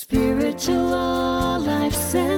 Spiritual Life Center.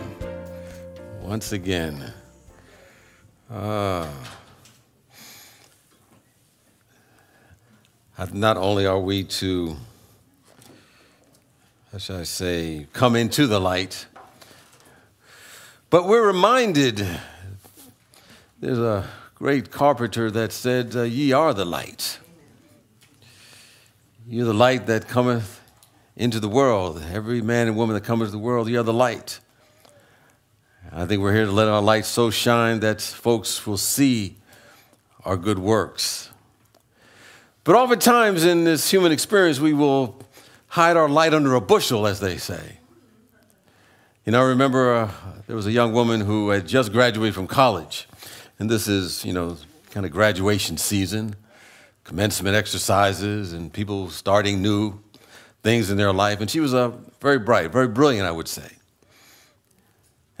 Once again. Uh, not only are we to, how shall I say, come into the light, but we're reminded there's a great carpenter that said, uh, Ye are the light. You're the light that cometh into the world. Every man and woman that comes into the world, you are the light. I think we're here to let our light so shine that folks will see our good works. But oftentimes in this human experience, we will hide our light under a bushel, as they say. You know, I remember uh, there was a young woman who had just graduated from college, and this is, you know, kind of graduation season, commencement exercises, and people starting new things in their life. And she was uh, very bright, very brilliant, I would say.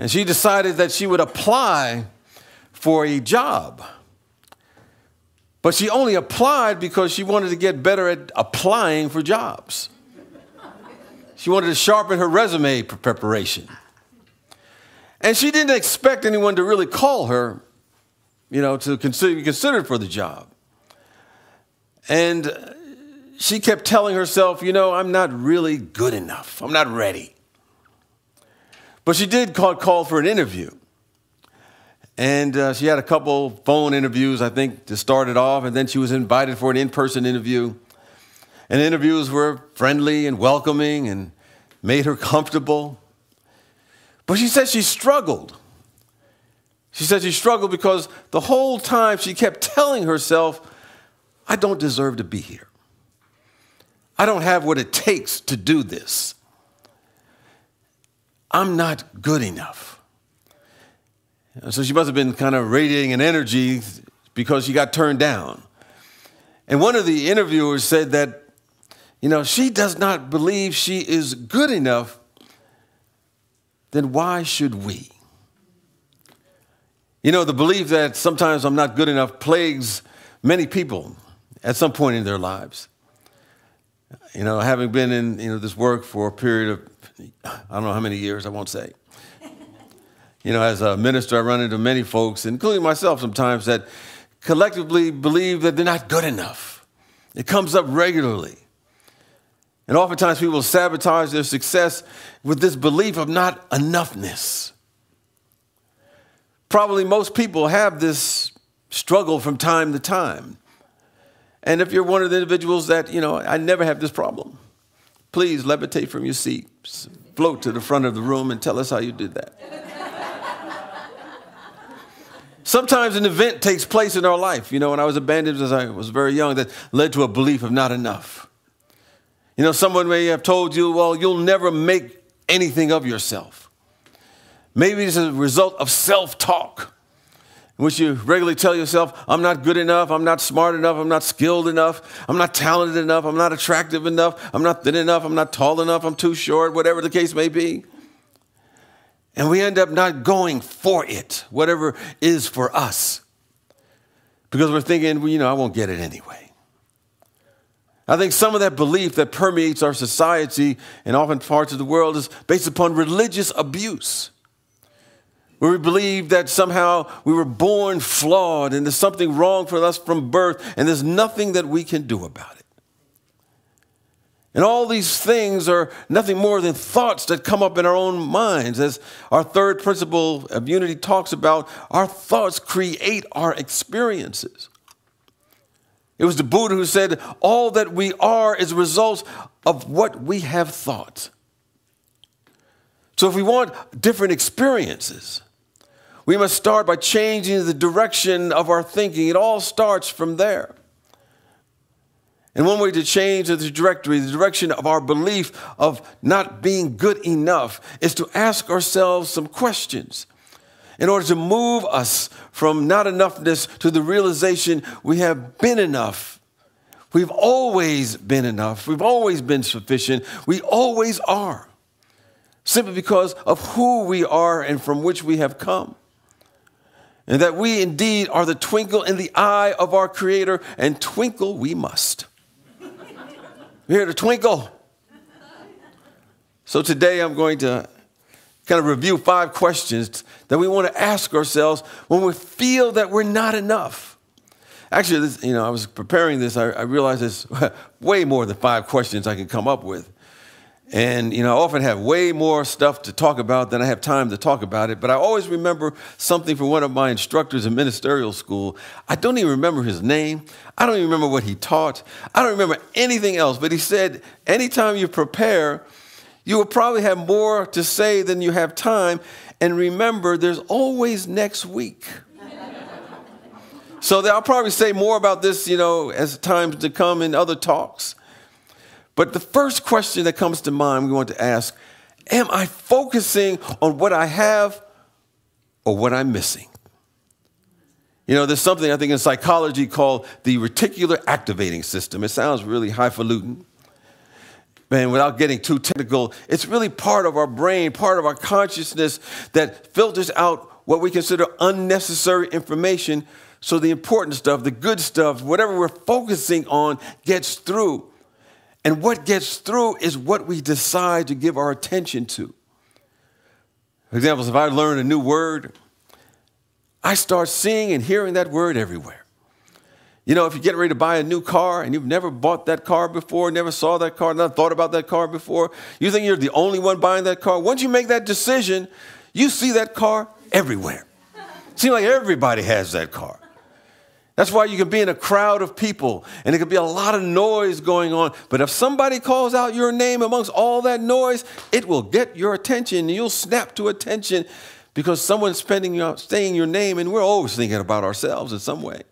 And she decided that she would apply for a job. But she only applied because she wanted to get better at applying for jobs. She wanted to sharpen her resume preparation. And she didn't expect anyone to really call her, you know, to consider, be considered for the job. And she kept telling herself, you know, I'm not really good enough. I'm not ready. But she did call, call for an interview. And uh, she had a couple phone interviews, I think, to start it off. And then she was invited for an in person interview. And interviews were friendly and welcoming and made her comfortable. But she said she struggled. She said she struggled because the whole time she kept telling herself, I don't deserve to be here. I don't have what it takes to do this. I'm not good enough. So she must have been kind of radiating an energy because she got turned down. And one of the interviewers said that, you know, she does not believe she is good enough, then why should we? You know, the belief that sometimes I'm not good enough plagues many people at some point in their lives. You know, having been in you know this work for a period of I don't know how many years, I won't say. You know, as a minister, I run into many folks, including myself sometimes, that collectively believe that they're not good enough. It comes up regularly. And oftentimes people sabotage their success with this belief of not enoughness. Probably most people have this struggle from time to time. And if you're one of the individuals that, you know, I never have this problem, please levitate from your seat, float to the front of the room, and tell us how you did that. Sometimes an event takes place in our life. You know, when I was abandoned as I was very young, that led to a belief of not enough. You know, someone may have told you, well, you'll never make anything of yourself. Maybe it's a result of self talk, which you regularly tell yourself, I'm not good enough, I'm not smart enough, I'm not skilled enough, I'm not talented enough, I'm not attractive enough, I'm not thin enough, I'm not tall enough, I'm too short, whatever the case may be. And we end up not going for it, whatever is for us, because we're thinking, well, you know, I won't get it anyway. I think some of that belief that permeates our society and often parts of the world is based upon religious abuse where we believe that somehow we were born flawed and there's something wrong for us from birth and there's nothing that we can do about it. And all these things are nothing more than thoughts that come up in our own minds. As our third principle of unity talks about, our thoughts create our experiences. It was the Buddha who said, All that we are is a result of what we have thought. So if we want different experiences, we must start by changing the direction of our thinking. It all starts from there. And one way to change the trajectory, the direction of our belief of not being good enough, is to ask ourselves some questions in order to move us from not enoughness to the realization we have been enough. We've always been enough. We've always been sufficient. We always are, simply because of who we are and from which we have come and that we indeed are the twinkle in the eye of our Creator, and twinkle we must. We're here to twinkle. So today I'm going to kind of review five questions that we want to ask ourselves when we feel that we're not enough. Actually, this, you know, I was preparing this, I, I realized there's way more than five questions I can come up with. And, you know, I often have way more stuff to talk about than I have time to talk about it. But I always remember something from one of my instructors in ministerial school. I don't even remember his name. I don't even remember what he taught. I don't remember anything else. But he said, anytime you prepare, you will probably have more to say than you have time. And remember, there's always next week. so I'll probably say more about this, you know, as times to come in other talks. But the first question that comes to mind we want to ask Am I focusing on what I have or what I'm missing? You know, there's something I think in psychology called the reticular activating system. It sounds really highfalutin. Man, without getting too technical, it's really part of our brain, part of our consciousness that filters out what we consider unnecessary information so the important stuff, the good stuff, whatever we're focusing on gets through. And what gets through is what we decide to give our attention to. For example, if I learn a new word, I start seeing and hearing that word everywhere. You know, if you're getting ready to buy a new car and you've never bought that car before, never saw that car, never thought about that car before, you think you're the only one buying that car. Once you make that decision, you see that car everywhere. Seems like everybody has that car. That's why you can be in a crowd of people and it could be a lot of noise going on. But if somebody calls out your name amongst all that noise, it will get your attention you'll snap to attention because someone's spending your, saying your name and we're always thinking about ourselves in some way.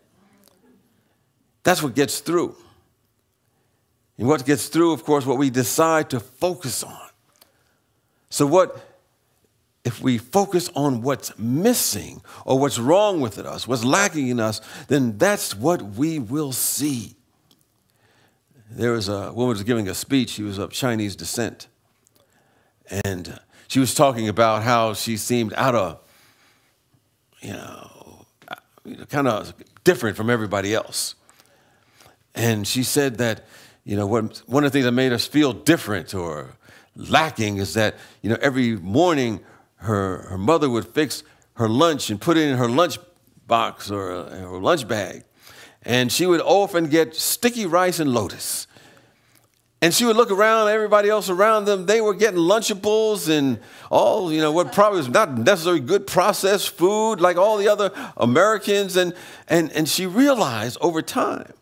That's what gets through. And what gets through, of course, what we decide to focus on. So, what if we focus on what's missing or what's wrong with us, what's lacking in us, then that's what we will see. There was a woman was giving a speech. She was of Chinese descent, and she was talking about how she seemed out of, you know, kind of different from everybody else. And she said that, you know, what, one of the things that made us feel different or lacking is that, you know, every morning her, her mother would fix her lunch and put it in her lunch box or her lunch bag. And she would often get sticky rice and lotus. And she would look around, everybody else around them, they were getting Lunchables and all, you know, what probably was not necessarily good processed food like all the other Americans. And, and, and she realized over time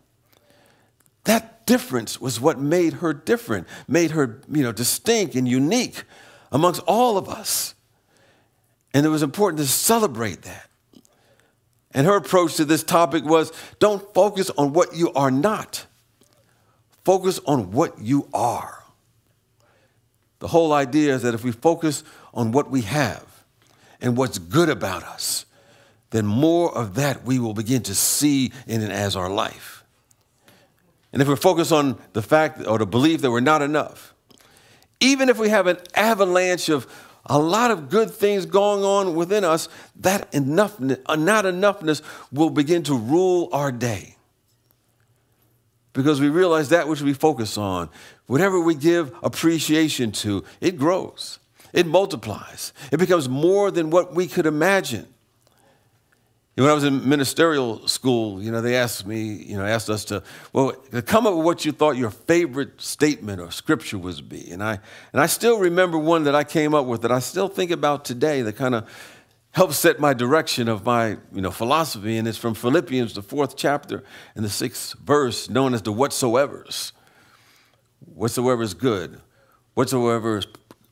that difference was what made her different, made her, you know, distinct and unique amongst all of us. And it was important to celebrate that. And her approach to this topic was don't focus on what you are not, focus on what you are. The whole idea is that if we focus on what we have and what's good about us, then more of that we will begin to see in and as our life. And if we focus on the fact or the belief that we're not enough, even if we have an avalanche of a lot of good things going on within us, that enoughness, uh, not enoughness will begin to rule our day. Because we realize that which we focus on, whatever we give appreciation to, it grows, it multiplies, it becomes more than what we could imagine. When I was in ministerial school, you know, they asked me, you know, asked us to, well, come up with what you thought your favorite statement or scripture was be. And I, and I still remember one that I came up with that I still think about today that kind of helped set my direction of my, you know, philosophy. And it's from Philippians, the fourth chapter and the sixth verse, known as the whatsoevers. Whatsoever is good, whatsoever is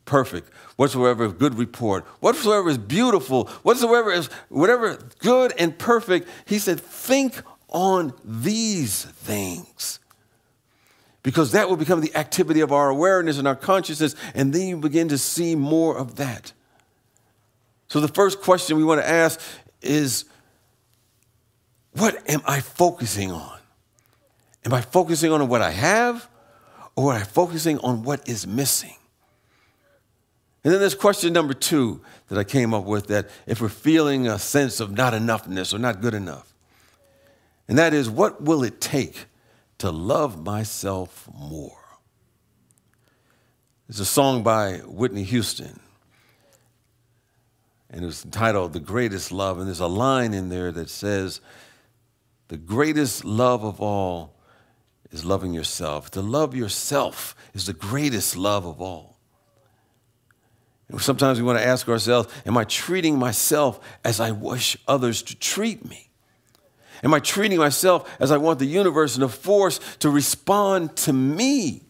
perfect, whatsoever is good report, whatsoever is beautiful, whatsoever is whatever good and perfect, he said, think on these things. Because that will become the activity of our awareness and our consciousness, and then you begin to see more of that. So, the first question we want to ask is what am I focusing on? Am I focusing on what I have, or am I focusing on what is missing? And then there's question number two that I came up with that if we're feeling a sense of not enoughness or not good enough, and that is what will it take to love myself more? It's a song by Whitney Houston, and it's entitled The Greatest Love. And there's a line in there that says, The greatest love of all is loving yourself. To love yourself is the greatest love of all. Sometimes we want to ask ourselves, Am I treating myself as I wish others to treat me? Am I treating myself as I want the universe and the force to respond to me?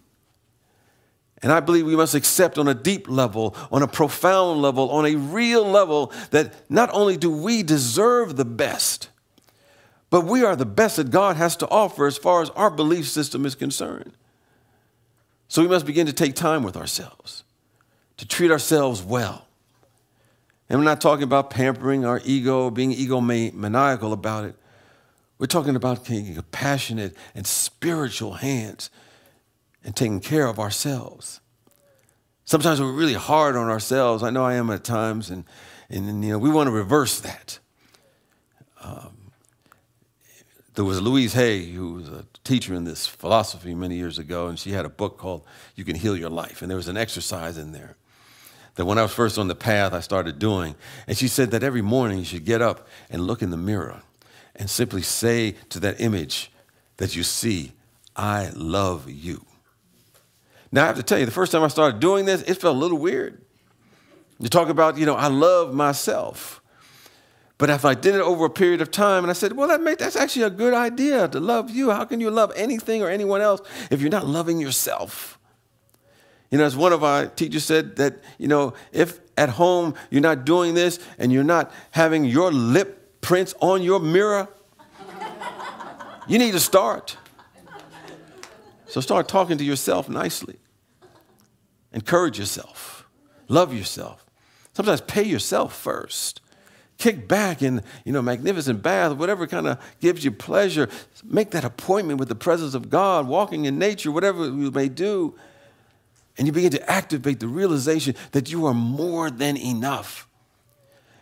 And I believe we must accept on a deep level, on a profound level, on a real level, that not only do we deserve the best, but we are the best that God has to offer as far as our belief system is concerned. So we must begin to take time with ourselves to treat ourselves well. And we're not talking about pampering our ego, being egomaniacal about it. We're talking about taking compassionate and spiritual hands and taking care of ourselves. Sometimes we're really hard on ourselves. I know I am at times, and, and, you know, we want to reverse that. Um, there was Louise Hay, who was a teacher in this philosophy many years ago, and she had a book called You Can Heal Your Life. And there was an exercise in there that when I was first on the path, I started doing. And she said that every morning you should get up and look in the mirror and simply say to that image that you see, I love you. Now, I have to tell you, the first time I started doing this, it felt a little weird. You talk about, you know, I love myself. But if I did it over a period of time, and I said, well, that make, that's actually a good idea to love you. How can you love anything or anyone else if you're not loving yourself? You know, as one of our teachers said, that, you know, if at home you're not doing this and you're not having your lip prints on your mirror, you need to start. So start talking to yourself nicely. Encourage yourself. Love yourself. Sometimes pay yourself first. Kick back in, you know, magnificent bath, whatever kind of gives you pleasure. Make that appointment with the presence of God, walking in nature, whatever you may do and you begin to activate the realization that you are more than enough.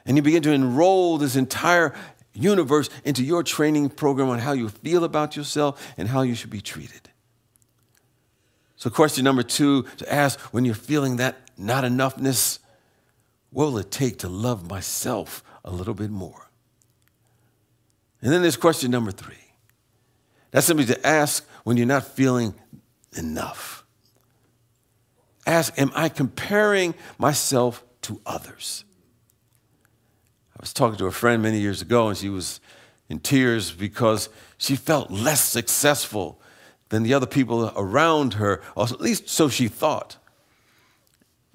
And you begin to enroll this entire universe into your training program on how you feel about yourself and how you should be treated. So, question number two to ask when you're feeling that not enoughness, what will it take to love myself a little bit more? And then there's question number three. That's simply to ask when you're not feeling enough ask, Am I comparing myself to others? I was talking to a friend many years ago, and she was in tears because she felt less successful than the other people around her, or at least so she thought.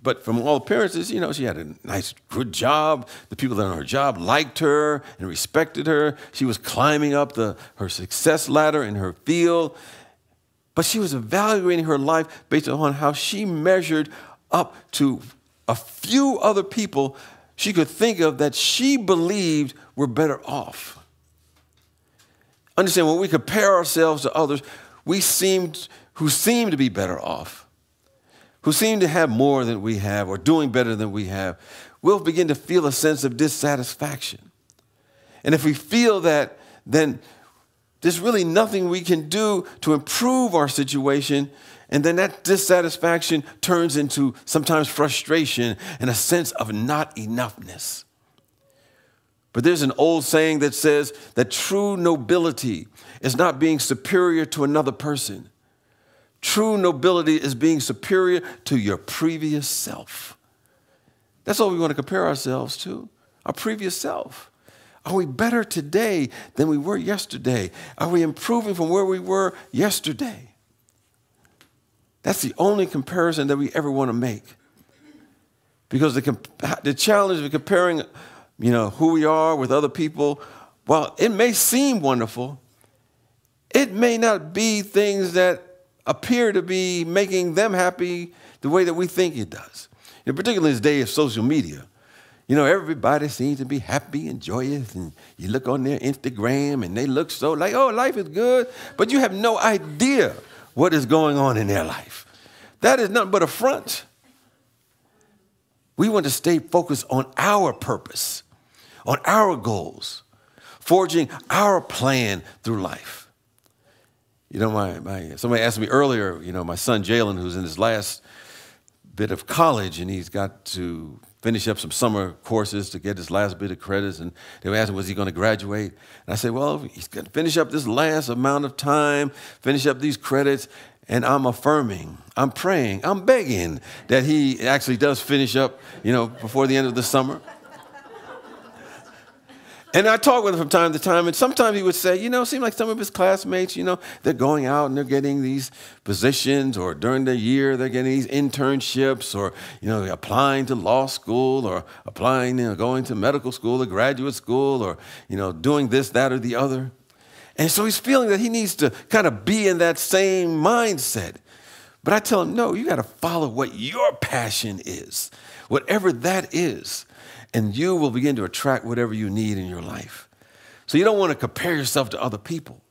But from all appearances, you know, she had a nice, good job. The people that on her job liked her and respected her. She was climbing up the, her success ladder in her field. But she was evaluating her life based on how she measured up to a few other people she could think of that she believed were better off. Understand, when we compare ourselves to others, we seemed who seem to be better off, who seem to have more than we have or doing better than we have, we'll begin to feel a sense of dissatisfaction. And if we feel that, then there's really nothing we can do to improve our situation. And then that dissatisfaction turns into sometimes frustration and a sense of not enoughness. But there's an old saying that says that true nobility is not being superior to another person. True nobility is being superior to your previous self. That's all we want to compare ourselves to our previous self. Are we better today than we were yesterday? Are we improving from where we were yesterday? That's the only comparison that we ever want to make. Because the, the challenge of comparing you know, who we are with other people, while it may seem wonderful, it may not be things that appear to be making them happy the way that we think it does. Know, particularly in this day of social media. You know, everybody seems to be happy and joyous, and you look on their Instagram and they look so like, oh, life is good, but you have no idea what is going on in their life. That is nothing but a front. We want to stay focused on our purpose on our goals, forging our plan through life. You know, my, my somebody asked me earlier, you know, my son Jalen, who's in his last bit of college, and he's got to finish up some summer courses to get his last bit of credits. And they were asking, was he going to graduate? And I said, well, he's going to finish up this last amount of time, finish up these credits. And I'm affirming, I'm praying, I'm begging that he actually does finish up, you know, before the end of the summer. And I talk with him from time to time, and sometimes he would say, you know, it seems like some of his classmates, you know, they're going out and they're getting these positions, or during the year they're getting these internships, or, you know, applying to law school, or applying, you know, going to medical school or graduate school, or, you know, doing this, that, or the other. And so he's feeling that he needs to kind of be in that same mindset. But I tell him, no, you got to follow what your passion is, whatever that is and you will begin to attract whatever you need in your life. So you don't want to compare yourself to other people.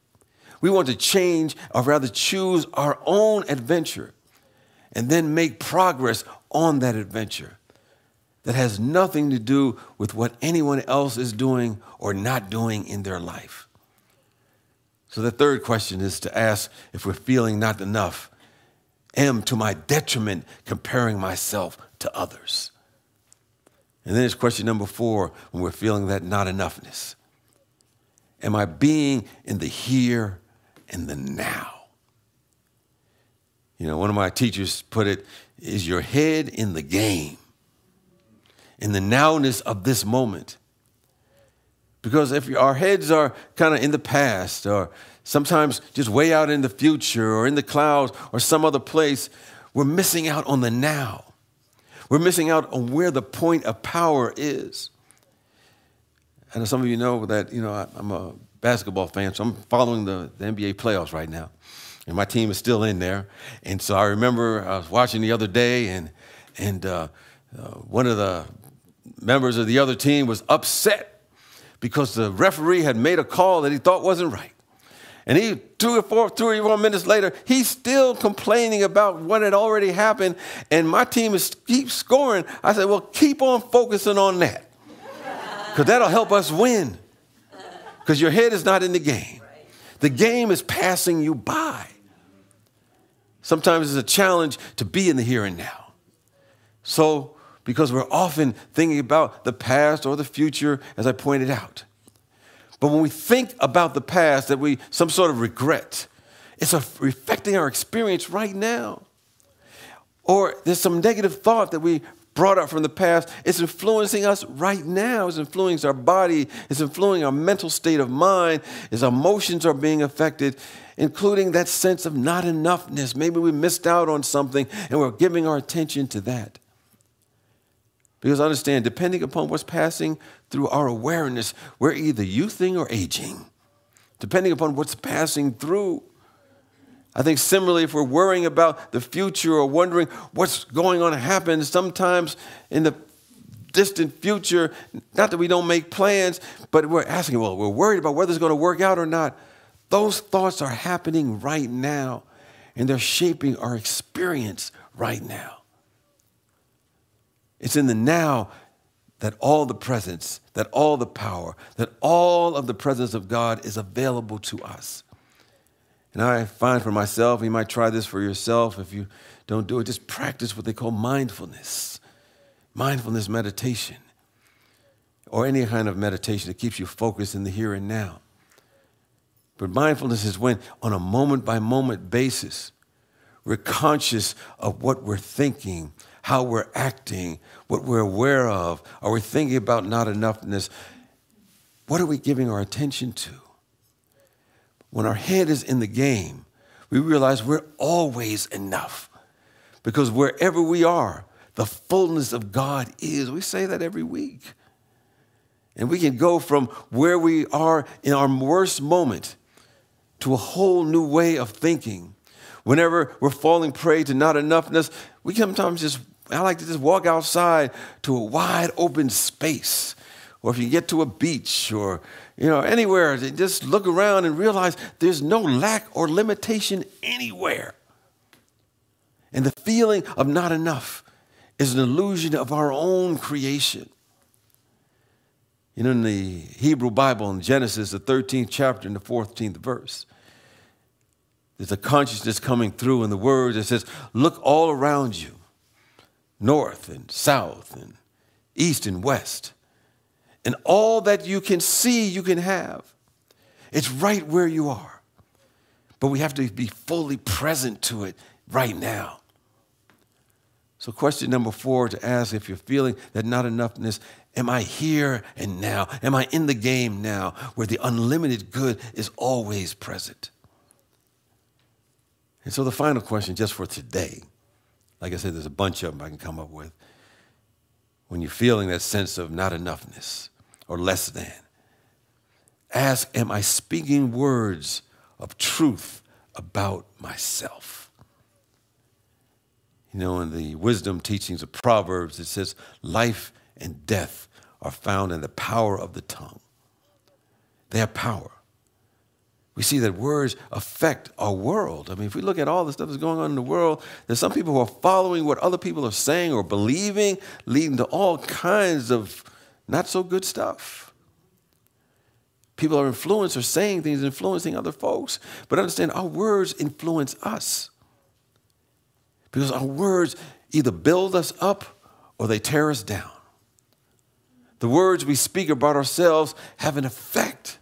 We want to change, or rather choose our own adventure and then make progress on that adventure that has nothing to do with what anyone else is doing or not doing in their life. So the third question is to ask if we're feeling not enough. Am to my detriment comparing myself to others? And then it's question number four when we're feeling that not enoughness. Am I being in the here and the now? You know, one of my teachers put it is your head in the game, in the nowness of this moment. Because if our heads are kind of in the past or sometimes just way out in the future or in the clouds or some other place, we're missing out on the now. We're missing out on where the point of power is. And some of you know that, you know, I'm a basketball fan, so I'm following the, the NBA playoffs right now. And my team is still in there. And so I remember I was watching the other day, and, and uh, uh, one of the members of the other team was upset because the referee had made a call that he thought wasn't right. And he, two or four, three or four minutes later, he's still complaining about what had already happened. And my team is keep scoring. I said, well, keep on focusing on that. Because that'll help us win. Because your head is not in the game. The game is passing you by. Sometimes it's a challenge to be in the here and now. So, because we're often thinking about the past or the future, as I pointed out. But when we think about the past, that we some sort of regret, it's affecting our experience right now. Or there's some negative thought that we brought up from the past. It's influencing us right now. It's influencing our body. It's influencing our mental state of mind. As emotions are being affected, including that sense of not enoughness. Maybe we missed out on something and we're giving our attention to that. Because understand, depending upon what's passing through our awareness, we're either youthing or aging, depending upon what's passing through. I think similarly, if we're worrying about the future or wondering what's going on to happen, sometimes in the distant future, not that we don't make plans, but we're asking, well, we're worried about whether it's going to work out or not. Those thoughts are happening right now, and they're shaping our experience right now. It's in the now that all the presence, that all the power, that all of the presence of God is available to us. And I find for myself, you might try this for yourself if you don't do it, just practice what they call mindfulness, mindfulness meditation. or any kind of meditation that keeps you focused in the here and now. But mindfulness is when, on a moment by moment basis, we're conscious of what we're thinking, how we're acting, what we're aware of. Are we thinking about not enoughness? What are we giving our attention to? When our head is in the game, we realize we're always enough. Because wherever we are, the fullness of God is. We say that every week. And we can go from where we are in our worst moment to a whole new way of thinking. Whenever we're falling prey to not enoughness, we sometimes just, I like to just walk outside to a wide open space. Or if you get to a beach or you know anywhere, just look around and realize there's no lack or limitation anywhere. And the feeling of not enough is an illusion of our own creation. You know, in the Hebrew Bible, in Genesis, the 13th chapter, and the 14th verse, there's a consciousness coming through in the words that says, Look all around you, north and south and east and west, and all that you can see, you can have. It's right where you are. But we have to be fully present to it right now. So, question number four to ask if you're feeling that not enoughness, am I here and now? Am I in the game now where the unlimited good is always present? And so, the final question, just for today, like I said, there's a bunch of them I can come up with. When you're feeling that sense of not enoughness or less than, ask, Am I speaking words of truth about myself? You know, in the wisdom teachings of Proverbs, it says, Life and death are found in the power of the tongue. They have power we see that words affect our world. I mean, if we look at all the stuff that's going on in the world, there's some people who are following what other people are saying or believing, leading to all kinds of not so good stuff. People are influenced or saying things influencing other folks. But understand, our words influence us. Because our words either build us up or they tear us down. The words we speak about ourselves have an effect.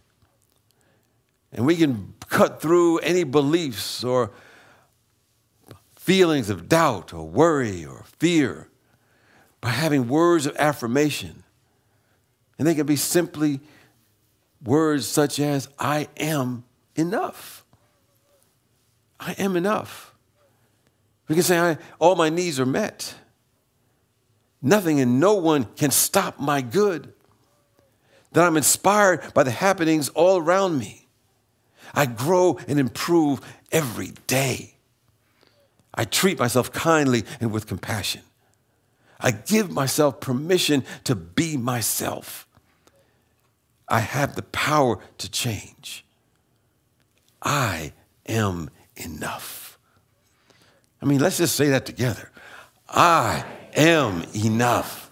And we can cut through any beliefs or feelings of doubt or worry or fear by having words of affirmation. And they can be simply words such as, I am enough. I am enough. We can say, all my needs are met. Nothing and no one can stop my good. That I'm inspired by the happenings all around me. I grow and improve every day. I treat myself kindly and with compassion. I give myself permission to be myself. I have the power to change. I am enough. I mean, let's just say that together. I am enough.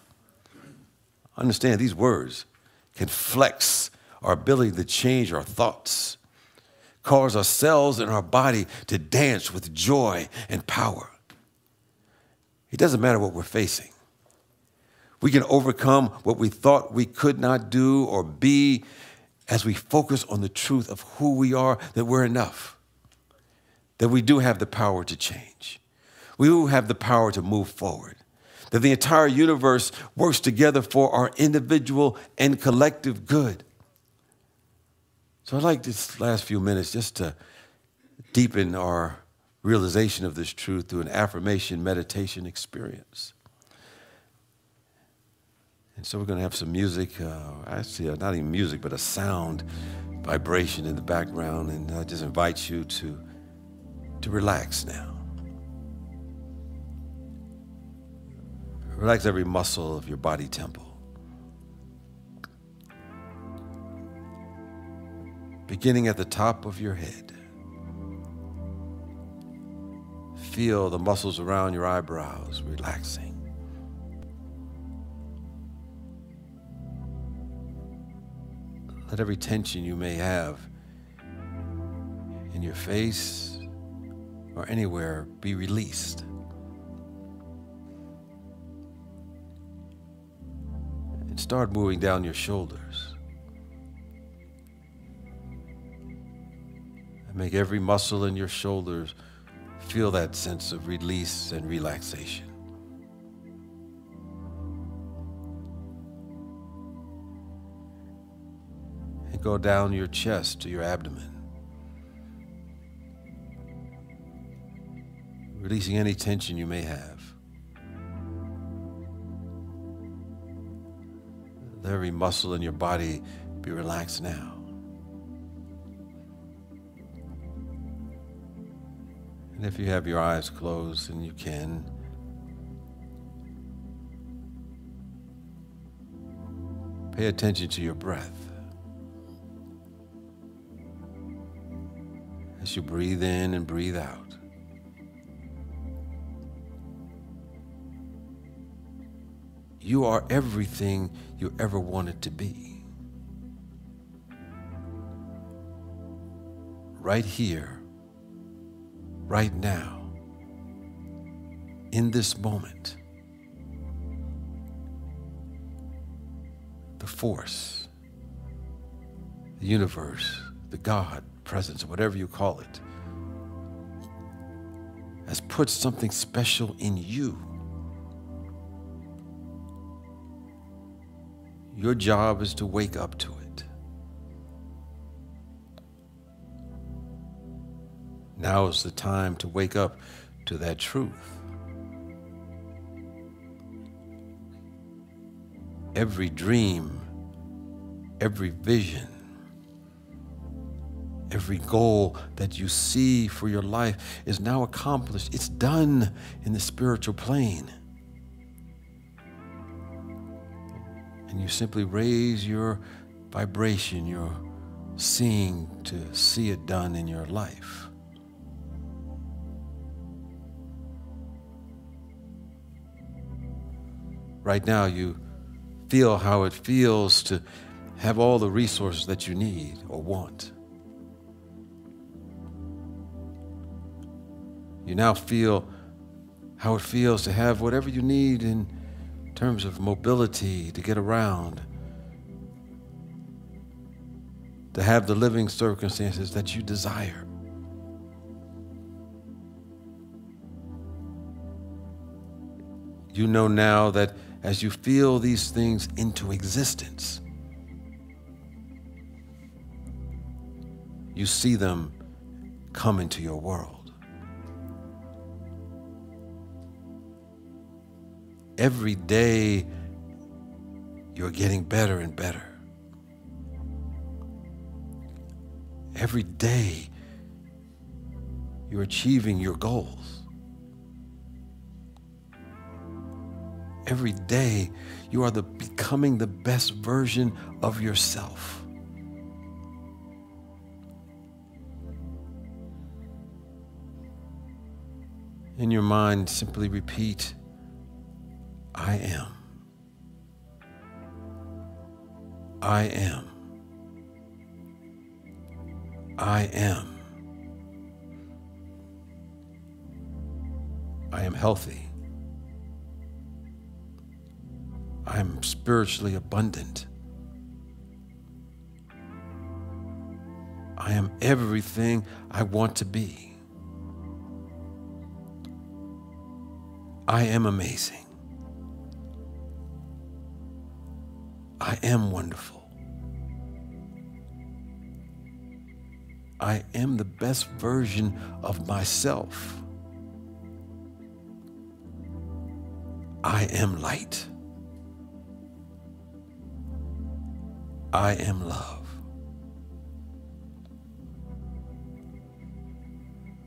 Understand these words can flex our ability to change our thoughts cause our cells in our body to dance with joy and power. It doesn't matter what we're facing. We can overcome what we thought we could not do or be as we focus on the truth of who we are, that we're enough, that we do have the power to change. We do have the power to move forward, that the entire universe works together for our individual and collective good. So I'd like this last few minutes just to deepen our realization of this truth through an affirmation meditation experience. And so we're going to have some music, uh, actually, uh, not even music, but a sound vibration in the background. And I just invite you to, to relax now. Relax every muscle of your body temple. Beginning at the top of your head. Feel the muscles around your eyebrows relaxing. Let every tension you may have in your face or anywhere be released. And start moving down your shoulders. Make every muscle in your shoulders feel that sense of release and relaxation. And go down your chest to your abdomen. Releasing any tension you may have. Let every muscle in your body be relaxed now. If you have your eyes closed and you can, pay attention to your breath. As you breathe in and breathe out. You are everything you ever wanted to be. Right here, right now, in this moment. The force, the universe, the God, presence, whatever you call it, has put something special in you. Your job is to wake up to Now is the time to wake up to that truth. Every dream, every vision, every goal that you see for your life is now accomplished. It's done in the spiritual plane. And you simply raise your vibration, your seeing to see it done in your life. Right now, you feel how it feels to have all the resources that you need or want. You now feel how it feels to have whatever you need in terms of mobility to get around, to have the living circumstances that you desire. You know now that as you feel these things into existence, you see them come into your world. Every day, you're getting better and better. Every day, you're achieving your goals. Every day, you are the, becoming the best version of yourself. In your mind, simply repeat, I am. I am. I am. I am healthy. I am spiritually abundant. I am everything I want to be. I am amazing. I am wonderful. I am the best version of myself. I am light. I am love.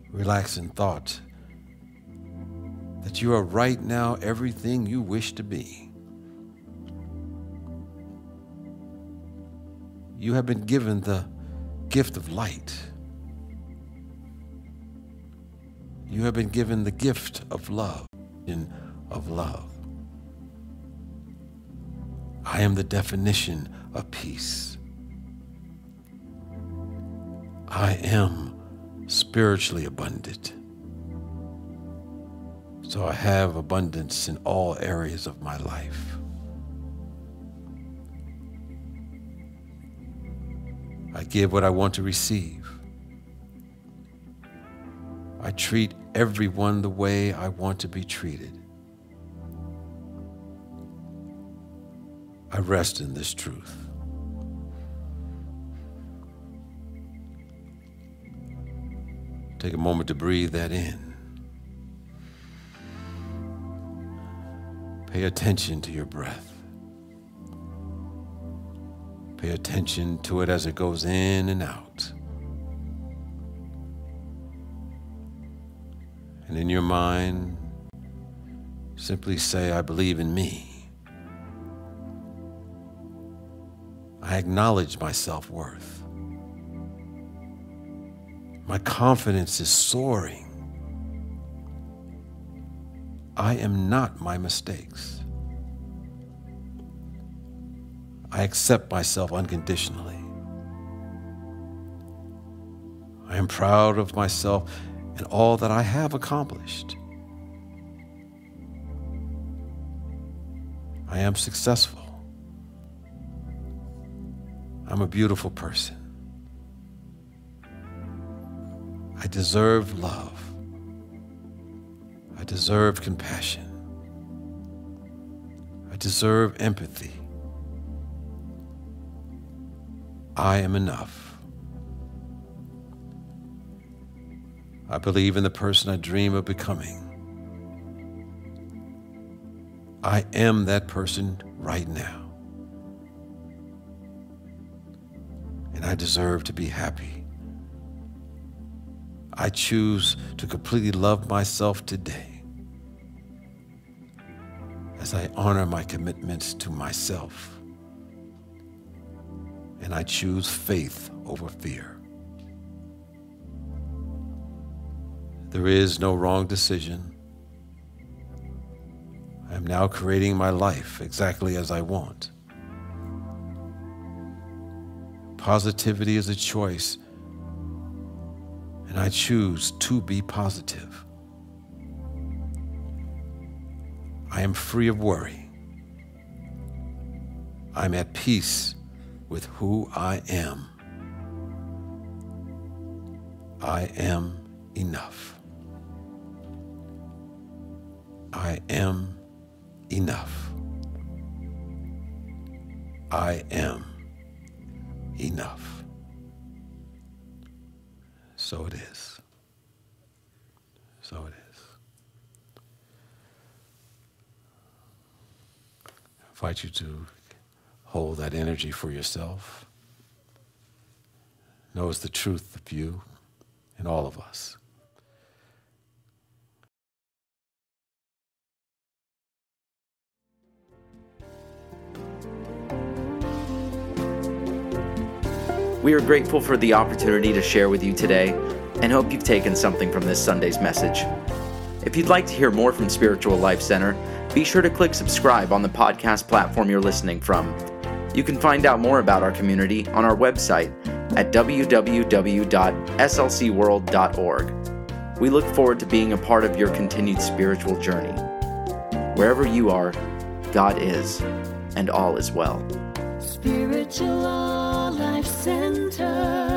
Relax in thought that you are right now everything you wish to be. You have been given the gift of light. You have been given the gift of love, in of love. I am the definition a peace. I am spiritually abundant. So I have abundance in all areas of my life. I give what I want to receive. I treat everyone the way I want to be treated. I rest in this truth. Take a moment to breathe that in. Pay attention to your breath. Pay attention to it as it goes in and out. And in your mind, simply say, I believe in me. I acknowledge my self worth. My confidence is soaring. I am not my mistakes. I accept myself unconditionally. I am proud of myself and all that I have accomplished. I am successful. I'm a beautiful person. I deserve love. I deserve compassion. I deserve empathy. I am enough. I believe in the person I dream of becoming. I am that person right now. I deserve to be happy. I choose to completely love myself today as I honor my commitments to myself. And I choose faith over fear. There is no wrong decision. I am now creating my life exactly as I want. Positivity is a choice, and I choose to be positive. I am free of worry. I'm at peace with who I am. I am enough. I am enough. I am enough. So it is. So it is. I invite you to hold that energy for yourself. Know it's the truth of you and all of us. We are grateful for the opportunity to share with you today and hope you've taken something from this Sunday's message. If you'd like to hear more from Spiritual Life Center, be sure to click subscribe on the podcast platform you're listening from. You can find out more about our community on our website at www.slcworld.org. We look forward to being a part of your continued spiritual journey. Wherever you are, God is, and all is well. Spiritual Life Center.